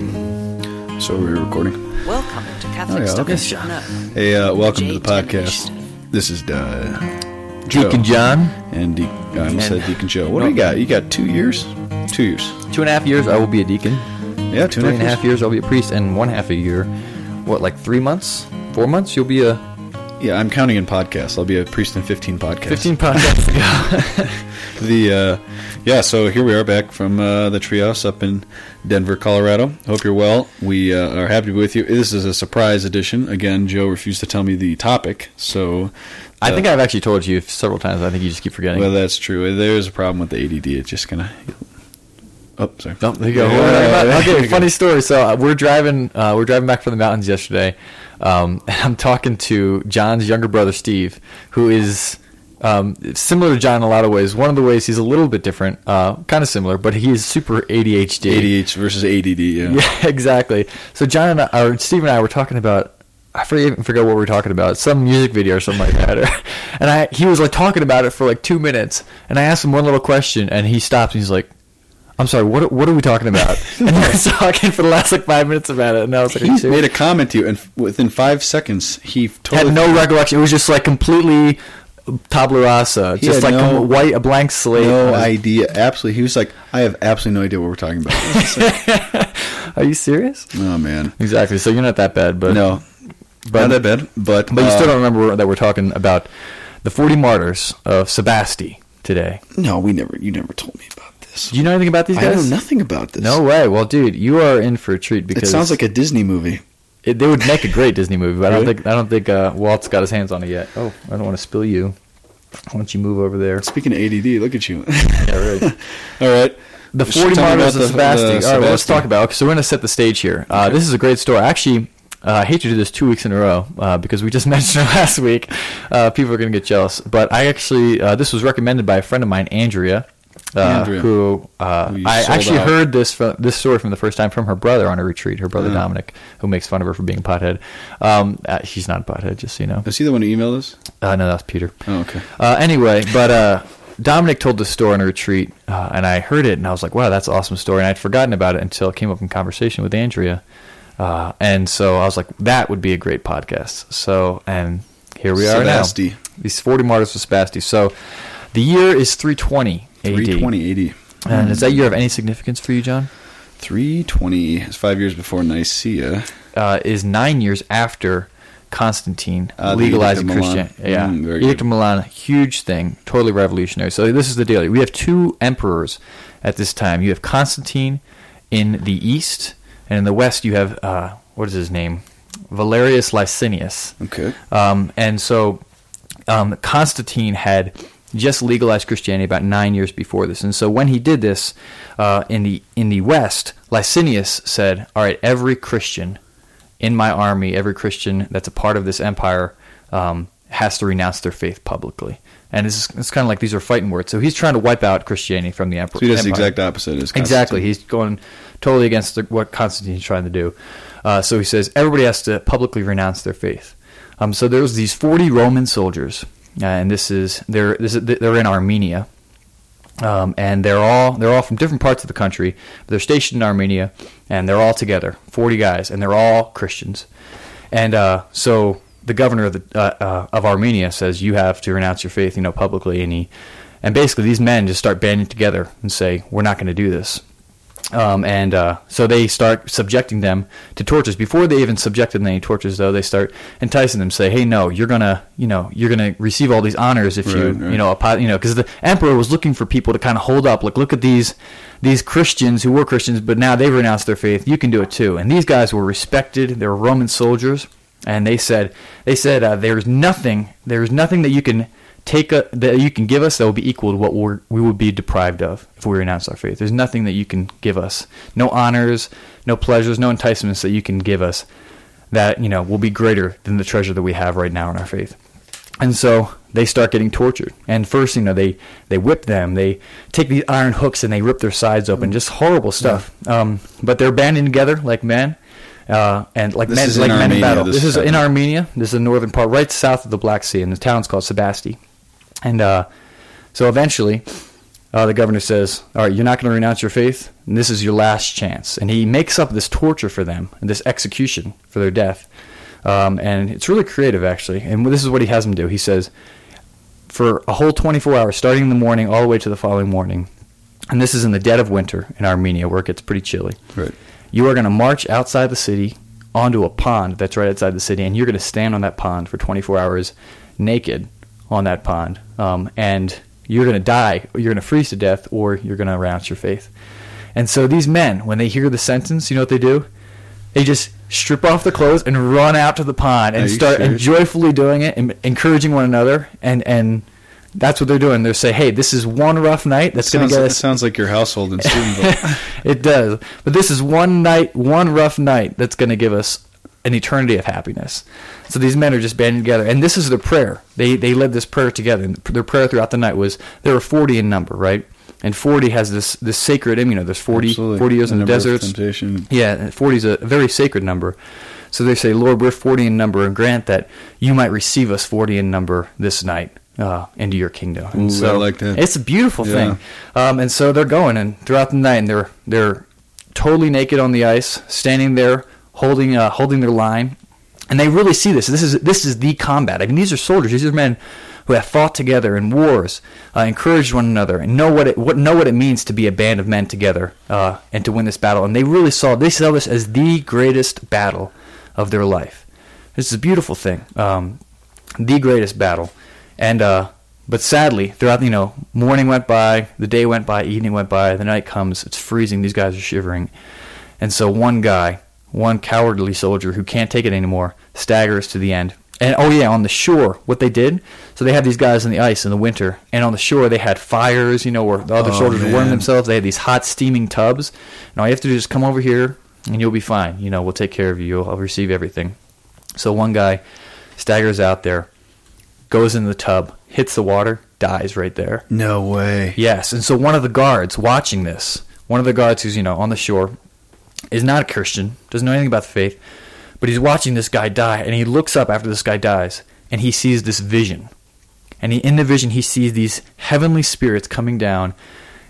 So we're recording. Welcome to Catholic Oh, yeah, okay. to Hey, uh, welcome to the podcast. Initiative. This is uh, Joe Deacon John. and De- I almost said Deacon Joe. What do you got? You got two years? Two years. Two and a half years, I will be a deacon. Yeah, two Three and a half years, I'll be a priest, and one half a year. What, like three months? Four months? You'll be a Yeah, I'm counting in podcasts. I'll be a priest in 15 podcasts. 15 podcasts ago. The uh, yeah, so here we are back from uh, the treehouse up in Denver, Colorado. Hope you're well. We uh, are happy to be with you. This is a surprise edition. Again, Joe refused to tell me the topic, so I uh, think I've actually told you several times. I think you just keep forgetting. well, that's true. There is a problem with the ADD. It's just gonna. Oh, sorry. Oh, there you go. Yeah, okay, funny go. story. So uh, we're driving, uh, we're driving back from the mountains yesterday, um, and I'm talking to John's younger brother Steve, who is um, similar to John in a lot of ways. One of the ways he's a little bit different, uh, kind of similar, but he is super ADHD. ADHD versus ADD. Yeah. Yeah, exactly. So John and I, or Steve and I were talking about. I forget, forget what we were talking about. Some music video or something like that. and I, he was like talking about it for like two minutes. And I asked him one little question, and he stopped. and He's like, "I'm sorry. What what are we talking about?" and he was talking for the last like five minutes about it. And I was like, "Are He serious?" made a comment to you, and within five seconds, he totally had no recollection. It was just like completely tabula rasa, He just had like no- a white, a blank slate. no Uh, idea. Absolutely, he was like, "I have absolutely no idea what we're talking about." Like, Are you serious? oh man, Exactly. So you're not that bad, but no, but not that bad. But But you uh, still don't remember that we're talking about the 40 martyrs of Sebaste today. No, we never. You never told me about this. Do you know anything about these guys? I know nothing about this. No way. Well, dude, you are in for a treat because it sounds like a Disney movie. it, they would make a great Disney movie, but I don't think I don't think uh, Walt's got his hands on it yet. Oh, I don't want to spill you. Why don't you move over there? Speaking of ADD, look at you. Yeah, right. All right, The Just 40 tell martyrs of the- Sebaste. All right, well, let's talk about. Okay, so we're going to set the stage here. Uh, This is a great story. Actually, uh, I hate to do this two weeks in a row uh, because we just mentioned it last week. Uh, people are going to get jealous, but I actually uh, this was recommended by a friend of mine, Andrea. Uh, Andrea. who uh, Who I actually out. heard this from, this story from the first time from her brother on a retreat. Her brother Yeah. Dominic, who makes fun of her for being a pothead. Um, uh, she's not a pothead, just so you know. is he the one who emailed us? Uh, no, that's Peter. Oh, okay. Uh, anyway, but uh, Dominic told this story on a retreat, uh, and I heard it, and I was like, "Wow, that's an awesome story." And I'd forgotten about it until it came up in conversation with Andrea, uh, and so I was like, "That would be a great podcast." So, and here we are Sebaste. now. These forty martyrs of Sebaste. So, the year is three twenty. 320 AD. And is that year of any significance for you, John? 320 is five years before Nicaea. Uh, is nine years after Constantine the legalizing Edict of Milan. Christianity. Yeah, Mm, very Edict good. of Milan, huge thing, totally revolutionary. So this is the deal. We have two emperors at this time. You have Constantine in the east, and in the west you have uh, what is his name, Valerius Licinius. Okay. Um, and so um, Constantine had just legalized Christianity about nine years before this, and so when he did this uh, in the in the West, Licinius said, "All right, every Christian in my army, every Christian that's a part of this empire, um, has to renounce their faith publicly." And it's, it's kind of like these are fighting words. So he's trying to wipe out Christianity from the emperor. So he does the exact opposite. Exactly. He's going totally against the, what Constantine's trying to do. Uh, so he says everybody has to publicly renounce their faith. Um, so there's these 40 Roman soldiers, uh, and this is they're this is, they're in Armenia, um, and they're all they're all from different parts of the country. They're stationed in Armenia, and they're all together, 40 guys, and they're all Christians. And uh, so the governor of the uh, uh, of Armenia says you have to renounce your faith, you know, publicly, and he and basically these men just start banding together and say we're not going to do this. Um, and uh, so they start subjecting them to tortures. Before they even subjected them to any tortures, though, they start enticing them. Say, "Hey, no, you're gonna, you know, you're gonna receive all these honors if you, Right, right. you know, you know, because the emperor was looking for people to kind of hold up. Like, look at these, these Christians who were Christians, but now they've renounced their faith. You can do it too. And these guys were respected. They were Roman soldiers, and they said, they said, uh, there's nothing, there's nothing that you can take a, that you can give us that will be equal to what we're, we would be deprived of if we renounce our faith. There's nothing that you can give us. No honors, no pleasures, no enticements that you can give us that, you know, will be greater than the treasure that we have right now in our faith. And so they start getting tortured. And first, you know, they, they whip them. They take these iron hooks and they rip their sides open. Just horrible stuff. Um, but they're banding together like men. Uh, and like This men, like men in battle. this This, is is in. Armenia. This is the northern part, right south of the Black Sea, and the town's called Sebaste. And uh, so eventually, uh, the governor says, "All right, you're not going to renounce your faith, and this is your last chance." And he makes up this torture for them, and this execution for their death. Um, and it's really creative, actually. And this is what he has them do. He says, for a whole 24 hours, starting in the morning all the way to the following morning, and this is in the dead of winter in Armenia, where it gets pretty chilly. Right. You are going to march outside the city onto a pond that's right outside the city, and you're going to stand on that pond for 24 hours naked on that pond. Um, and you're going to die, you're going to freeze to death, or you're going to renounce your faith. And so these men, when they hear the sentence, you know what they do? They just strip off the clothes and run out to the pond and start and joyfully doing it and encouraging one another. And, and that's what they're doing. They say, "Hey, this is one rough night that's going to get it us." sounds like your household in Steubenville. it does, but this is one night, one rough night that's going to give us an eternity of happiness. So these men are just banding together, and this is their prayer. They they led this prayer together, and their prayer throughout the night was there were forty in number, right? And forty has this this sacred. You know, there's 40, 40 years The in the deserts. Yeah, 40 is a very sacred number. So they say, Lord, we're 40 in number, and grant that you might receive us 40 in number this night uh, into your kingdom. And Ooh, so I like that. It's a beautiful Yeah. thing. Um, and so they're going, and throughout the night, and they're they're totally naked on the ice, standing there, holding uh, holding their line, and they really see this. This is this is the combat. I mean, these are soldiers. These are men who have fought together in wars, uh, encouraged one another, and know what it what know what it means to be a band of men together uh, and to win this battle. And they really saw they saw this as the greatest battle of their life. This is a beautiful thing, um, the greatest battle. And uh, but sadly, throughout you know, morning went by, the day went by, evening went by, the night comes. It's freezing. These guys are shivering, and so one guy, one cowardly soldier who can't take it anymore, staggers to the end. And oh yeah, on the shore, what they did, so they had these guys on the ice in the winter, and on the shore they had fires, you know, where the other Oh, soldiers were warming themselves. They had these hot steaming tubs, and all you have to do is come over here, and you'll be fine. You know, we'll take care of you. You'll I'll receive everything. So one guy staggers out there, goes in the tub, hits the water, dies right there. No way. Yes, and so one of the guards watching this, one of the guards who's you know on the shore, is not a Christian, doesn't know anything about the faith, but he's watching this guy die, and he looks up after this guy dies, and he sees this vision, and he, in the vision he sees these heavenly spirits coming down,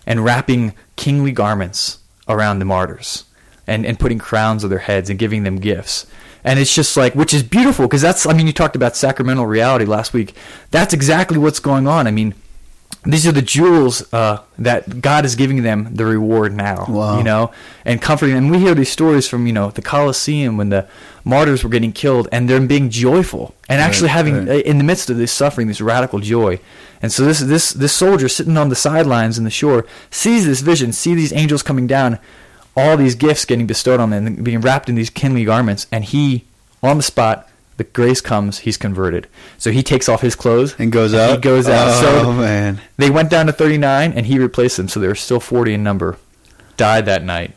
and wrapping kingly garments around the martyrs, and and putting crowns on their heads and giving them gifts. And it's just like, which is beautiful because that's, I mean, you talked about sacramental reality last week. That's exactly what's going on. I mean, these are the jewels uh, that God is giving them the reward now. Wow. You know, and comforting. And we hear these stories from you know the Colosseum when the martyrs were getting killed, and them being joyful and actually Right, having right. in the midst of this suffering this radical joy. And so this this this soldier sitting on the sidelines in the shore sees this vision, see these angels coming down, all these gifts getting bestowed on them, being wrapped in these kingly garments, and he on the spot. The grace comes, he's converted. So he takes off his clothes And goes out. He goes out. Oh so man. they went down to 39, and he replaced them, so there were still 40 in number. Died that night,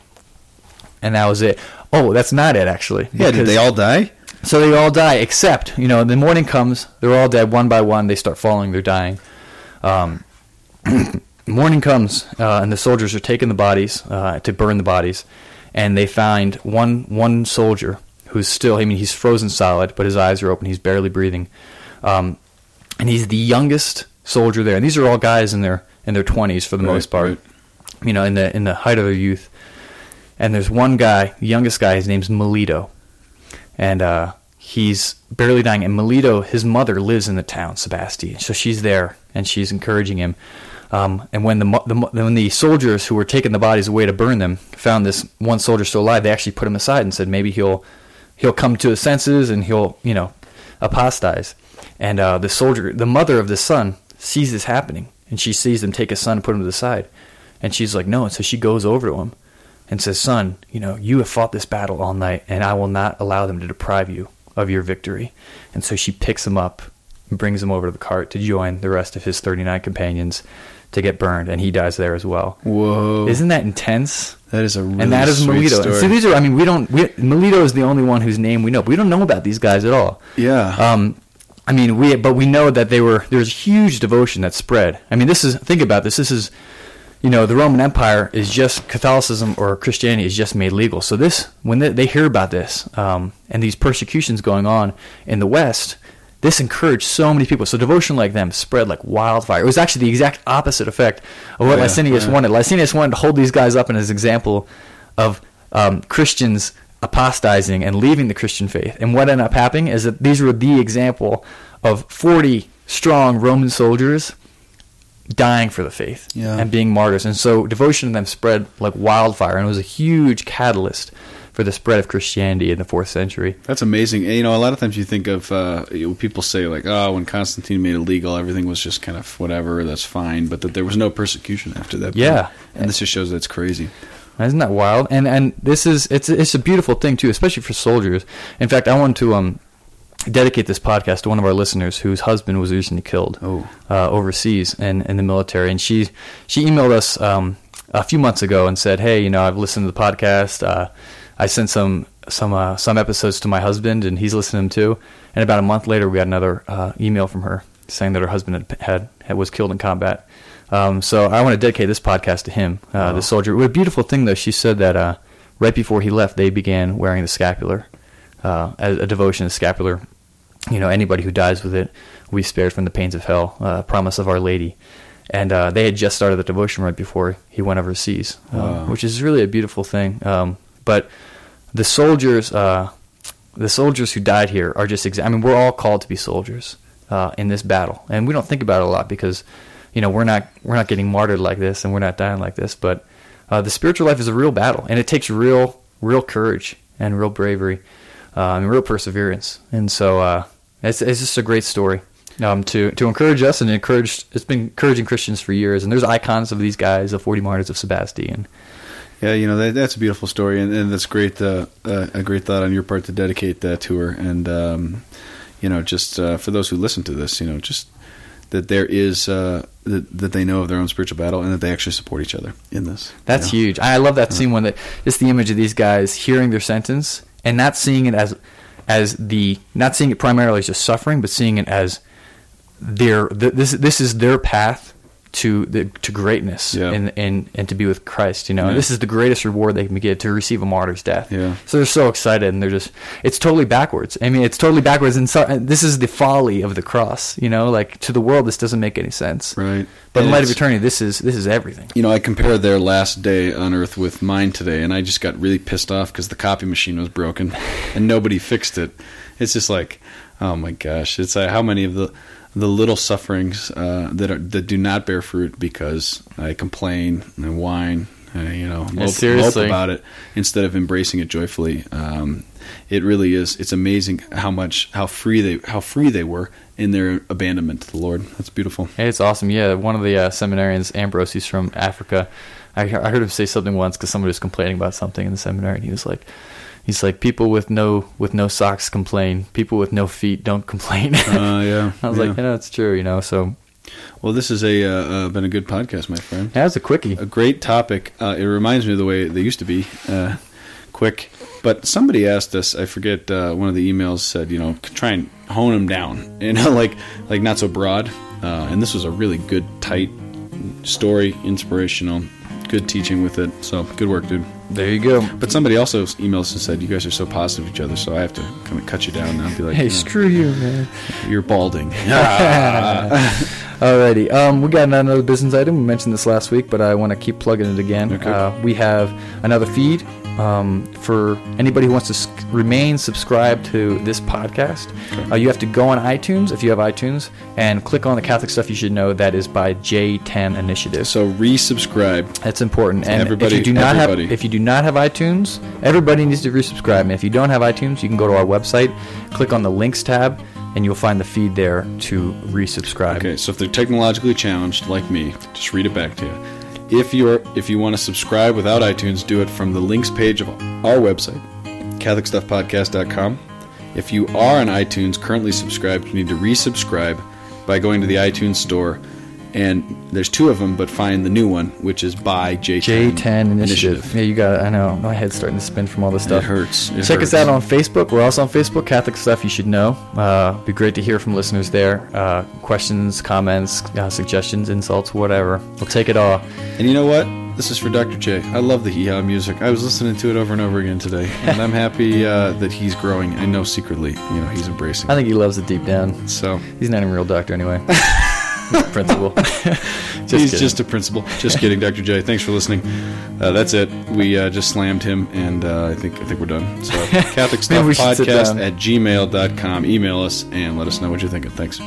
and that was it. Oh, that's not it actually. Yeah. Did they all die? So they all die, except you know, the morning comes, they're all dead one by one. They start falling, they're dying. Um, morning comes, uh, and the soldiers are taking the bodies uh, to burn the bodies, and they find one one soldier who's still. I mean, he's frozen solid, but his eyes are open. He's barely breathing, um, and he's the youngest soldier there. And these are all guys in their in their twenties for the Right, most part. right. You know, in the in the height of their youth. And there's one guy, the youngest guy. His name's Melito and uh, he's barely dying. And Melito, his mother, lives in the town, Sebaste, so she's there and she's encouraging him. Um, and when the, the when the soldiers who were taking the bodies away to burn them found this one soldier still alive, they actually put him aside and said maybe he'll he'll come to his senses and he'll you know apostatize. And uh, the soldier, the mother of the son, sees this happening, and she sees them take his son and put him to the side, and she's like, no. And so she goes over to him and says, Son, you know, you have fought this battle all night, and I will not allow them to deprive you of your victory. And so she picks him up and brings him over to the cart to join the rest of his 39 companions to get burned, and he dies there as well. Whoa. Isn't that intense? that is a really and that is Melito. So these are, I mean, we don't, we, Melito is the only one whose name we know, but we don't know about these guys at all. yeah. Um, I mean, we but we know that they were there's huge devotion that spread. I mean, this is think about this. This is, you know, the Roman Empire is just Catholicism or Christianity is just made legal. So this when they, they hear about this um, and these persecutions going on in the West, this encouraged so many people. So devotion like them spread like wildfire. It was actually the exact opposite effect of what Yeah, Licinius yeah. wanted. Licinius wanted to hold these guys up in his example of um, Christians apostatizing and leaving the Christian faith. And what ended up happening is that these were the example of 40 strong Roman soldiers dying for the faith Yeah. and being martyrs. And so devotion to them spread like wildfire and it was a huge catalyst for the spread of Christianity in the fourth century. That's amazing. And, you know, a lot of times you think of uh, you know, people say like, "Oh, when Constantine made it legal, everything was just kind of whatever. That's fine." But that there was no persecution after that. Yeah. and this just shows that's crazy. Isn't that wild? And and this is it's it's a beautiful thing too, especially for soldiers. In fact, I want to um dedicate this podcast to one of our listeners whose husband was recently killed Oh. uh, overseas in in the military, and she she emailed us um, a few months ago and said, "Hey, you know, I've listened to the podcast. Uh, I sent some some uh, some episodes to my husband, and he's listening too." And about a month later, we got another uh, email from her saying that her husband had, had, had was killed in combat. Um, so I want to dedicate this podcast to him, uh, the soldier. What a beautiful thing, though. She said that uh, right before he left, they began wearing the scapular uh, as a devotion to scapular. You know, anybody who dies with it will be spared from the pains of hell. Uh, promise of Our Lady. And uh, they had just started the devotion right before he went overseas, Wow. which is really a beautiful thing. Um, but the soldiers, uh, the soldiers who died here are just. Exa- I mean, we're all called to be soldiers uh, in this battle, and we don't think about it a lot because, you know, we're not we're not getting martyred like this, and we're not dying like this. But uh, the spiritual life is a real battle, and it takes real real courage and real bravery uh, and real perseverance. And so uh, it's it's just a great story. Um, to to encourage us and encourage it's been encouraging Christians for years and there's icons of these guys the 40 martyrs of Sebastian Yeah, you know that, that's a beautiful story, and, and that's great. Uh, uh, a great thought on your part to dedicate that to her, and um, you know, just uh, for those who listen to this, you know, just that there is uh, that, that they know of their own spiritual battle, and that they actually support each other in this. you That's know? huge. I love that scene when that just the image of these guys hearing their sentence and not seeing it as as the not seeing it primarily as just suffering, but seeing it as their th- this this is their path to the to greatness Yeah. and and and to be with Christ. You know, Yeah. this is the greatest reward they can get to receive a martyr's death. Yeah. So they're so excited and they're just it's totally backwards. I mean, it's totally backwards and so, this is the folly of the cross. You know, like to the world this doesn't make any sense. Right. But in And light of eternity, this is this is everything. You know, I compare their last day on Earth with mine today, and I just got really pissed off because the copy machine was broken, and nobody fixed it. It's just like, oh my gosh! It's like how many of the the little sufferings uh, that are that do not bear fruit because I complain and whine, uh, you know, mope about it instead of embracing it joyfully. Um, it really is. It's amazing how much how free they how free they were in their abandonment to the Lord. That's beautiful. Hey, it's awesome. Yeah, one of the uh, seminarians, Ambrose, he's from Africa. I, I heard him say something once because somebody was complaining about something in the seminary, and he was like, "He's like people with no with no socks complain. People with no feet don't complain." Uh, yeah, I was yeah. like, "You know, it's true." You know, so Well, this has a uh, uh, been a good podcast, my friend. that was a quickie. A great topic. Uh, it reminds me of the way they used to be, uh, quick. But somebody asked us. I forget. Uh, one of the emails said, you know, try and hone them down. You know, like like not so broad. Uh, and this was a really good, tight story, inspirational, good teaching with it. So good work, dude. There you go. But somebody also emailed us and said, you guys are so positive each other, so I have to kind of cut you down now and be like, Hey, screw you, man. you're balding. Alrighty, um, we got another business item. We mentioned this last week, but I want to keep plugging it again. Okay. Uh, we have another feed um, for anybody who wants to s- remain subscribed to this podcast. Uh, you have to go on iTunes if you have iTunes and click on the Catholic stuff you should know. That is by J10 Initiative. so resubscribe. That's important. And Everybody- if you do not everybody. have if you do not have iTunes, everybody needs to resubscribe. And if you don't have iTunes, you can go to our website, click on the links tab, and you'll find the feed there to resubscribe. Okay, so if they're technologically challenged like me, just read it back to you. If you're if you want to subscribe without iTunes, do it from the links page of our website, CatholicStuffPodcast.com. If you are on iTunes currently subscribed, you need to resubscribe by going to the iTunes store, and there's two of them, but find the new one, which is by J10, J10 initiative. Yeah, you got it. I know. My head's starting to spin from all this stuff. It hurts. It Check us out on Facebook. We're also on Facebook, Catholic Stuff You Should Know. Uh, be great to hear from listeners there. Uh, questions, comments, uh, suggestions, insults, whatever. We'll take it all. And you know what? this is for Dr. J. I love the hee music. I was listening to it over and over again today, and I'm happy uh, that he's growing. I know secretly, you know, he's embracing. I think he loves it deep down. So He's not a real doctor anyway. He's principal. just he's kidding. just a principal. Just kidding, Dr. J. Thanks for listening. Uh, that's it. We uh, just slammed him, and uh, I think I think we're done. So Catholic Stuff Podcast at gmail.com. Email us and let us know what you're thinking. Thanks.